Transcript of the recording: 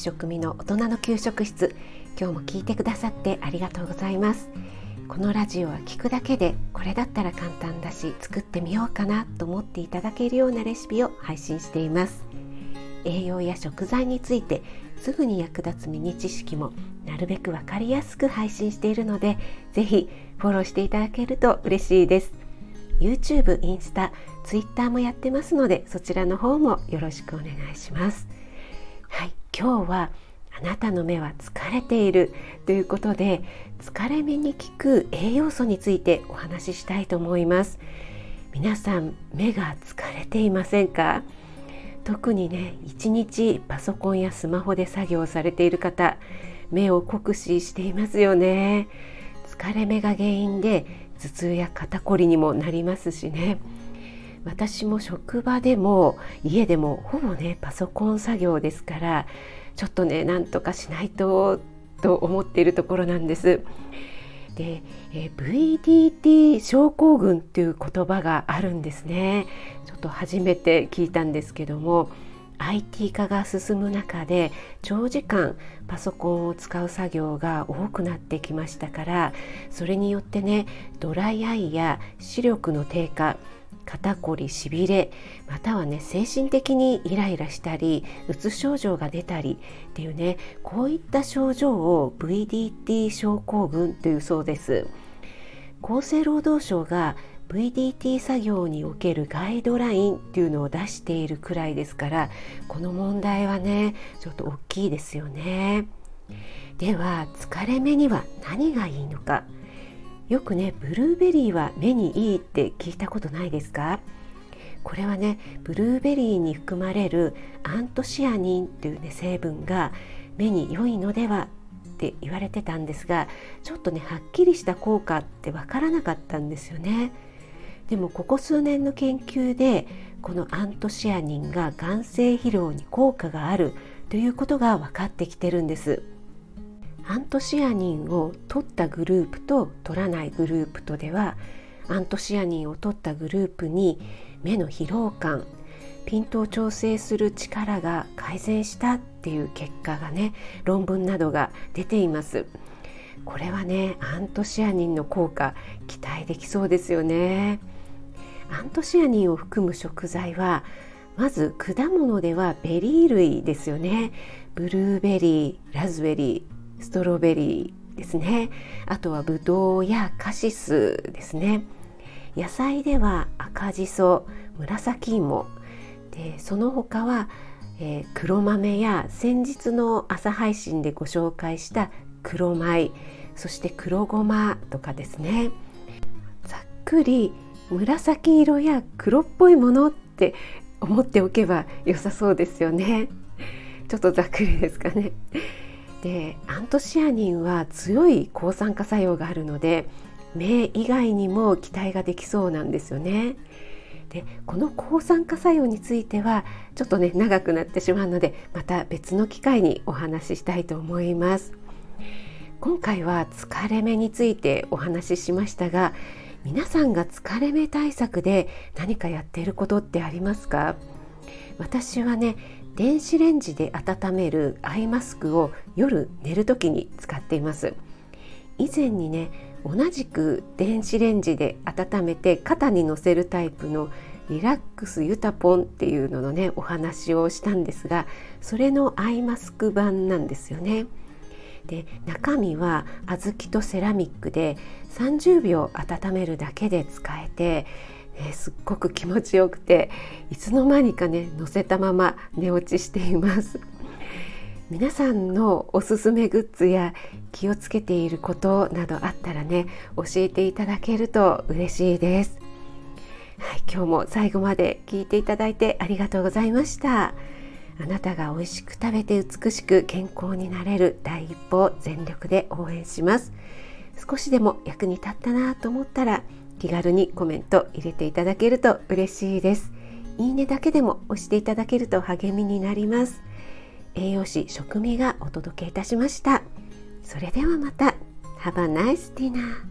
食味の大人の給食室今日も聞いてくださってありがとうございますこのラジオは聞くだけでこれだったら簡単だし作ってみようかなと思っていただけるようなレシピを配信しています栄養や食材についてすぐに役立つミニ知識もなるべくわかりやすく配信しているのでぜひフォローしていただけると嬉しいです YouTube、インスタ、Twitter もやってますのでそちらの方もよろしくお願いしますはい今日はあなたの目は疲れているということで疲れ目に効く栄養素についてお話ししたいと思います。皆さん目が疲れていませんか？特にね一日パソコンやスマホで作業されている方目を酷使していますよね。疲れ目が原因で頭痛や肩こりにもなりますしね。私も職場でも家でもほぼねパソコン作業ですからちょっとねなんとかしないとと思っているところなんです。で、え VDT 症候群っていう言葉があるんですね。ちょっと初めて聞いたんですけども IT 化が進む中で長時間パソコンを使う作業が多くなってきましたからそれによってねドライアイや視力の低下肩こりしびれまたはね精神的にイライラしたりうつ症状が出たりっていうねこういった症状を VDT 症候群というそうです。厚生労働省が VDT 作業におけるガイドラインっていうのを出しているくらいですからこの問題はねちょっと大きいですよね。では疲れ目には何がいいのか。よくねブルーベリーは目にいいって聞いたことないですか？これはねブルーベリーに含まれるアントシアニンというね成分が目に良いのではって言われてたんですがちょっとねはっきりした効果ってわからなかったんですよね。でもここ数年の研究でこのアントシアニンが眼性疲労に効果があるということが分かってきてるんです。アントシアニンを取ったグループと取らないグループとではアントシアニンを取ったグループに目の疲労感ピントを調整する力が改善したっていう結果がね論文などが出ています。これはねアントシアニンの効果期待できそうですよね。アントシアニンを含む食材はまず果物ではベリー類ですよね。ブルーベリーラズベリーストロベリーですね。あとはブドウやカシスですね。野菜では赤じそ紫芋でその他は、えー、黒豆や先日の朝配信でご紹介した黒米そして黒ごまとかですね。ざっくり紫色や黒っぽいものって思っておけば良さそうですよね。ちょっとざっくりですかね。でアントシアニンは強い抗酸化作用があるので目以外にも期待ができそうなんですよね。でこの抗酸化作用についてはちょっとね長くなってしまうのでまた別の機会にお話ししたいと思います。今回は疲れ目についてお話ししましたが皆さんが疲れ目対策で何かやっていることってありますか？私はね電子レンジで温めるアイマスクを夜寝る時に使っています以前にね同じく電子レンジで温めて肩にのせるタイプのリラックスユタポンっていうののねお話をしたんですがそれのアイマスク版なんですよね。で中身は小豆とセラミックで30秒温めるだけで使えてえー、すっごく気持ちよくていつの間にかね乗せたまま寝落ちしています。皆さんのおすすめグッズや気をつけていることなどあったらね教えていただけると嬉しいです。はい、今日も最後まで聞いていただいてありがとうございました。あなたが美味しく食べて美しく健康になれる第一歩を全力で応援します。少しでも役に立ったなと思ったら気軽にコメント入れていただけると嬉しいです。いいねだけでも押していただけると励みになります。栄養士食味がお届けいたしました。それではまた。Have a nice dinner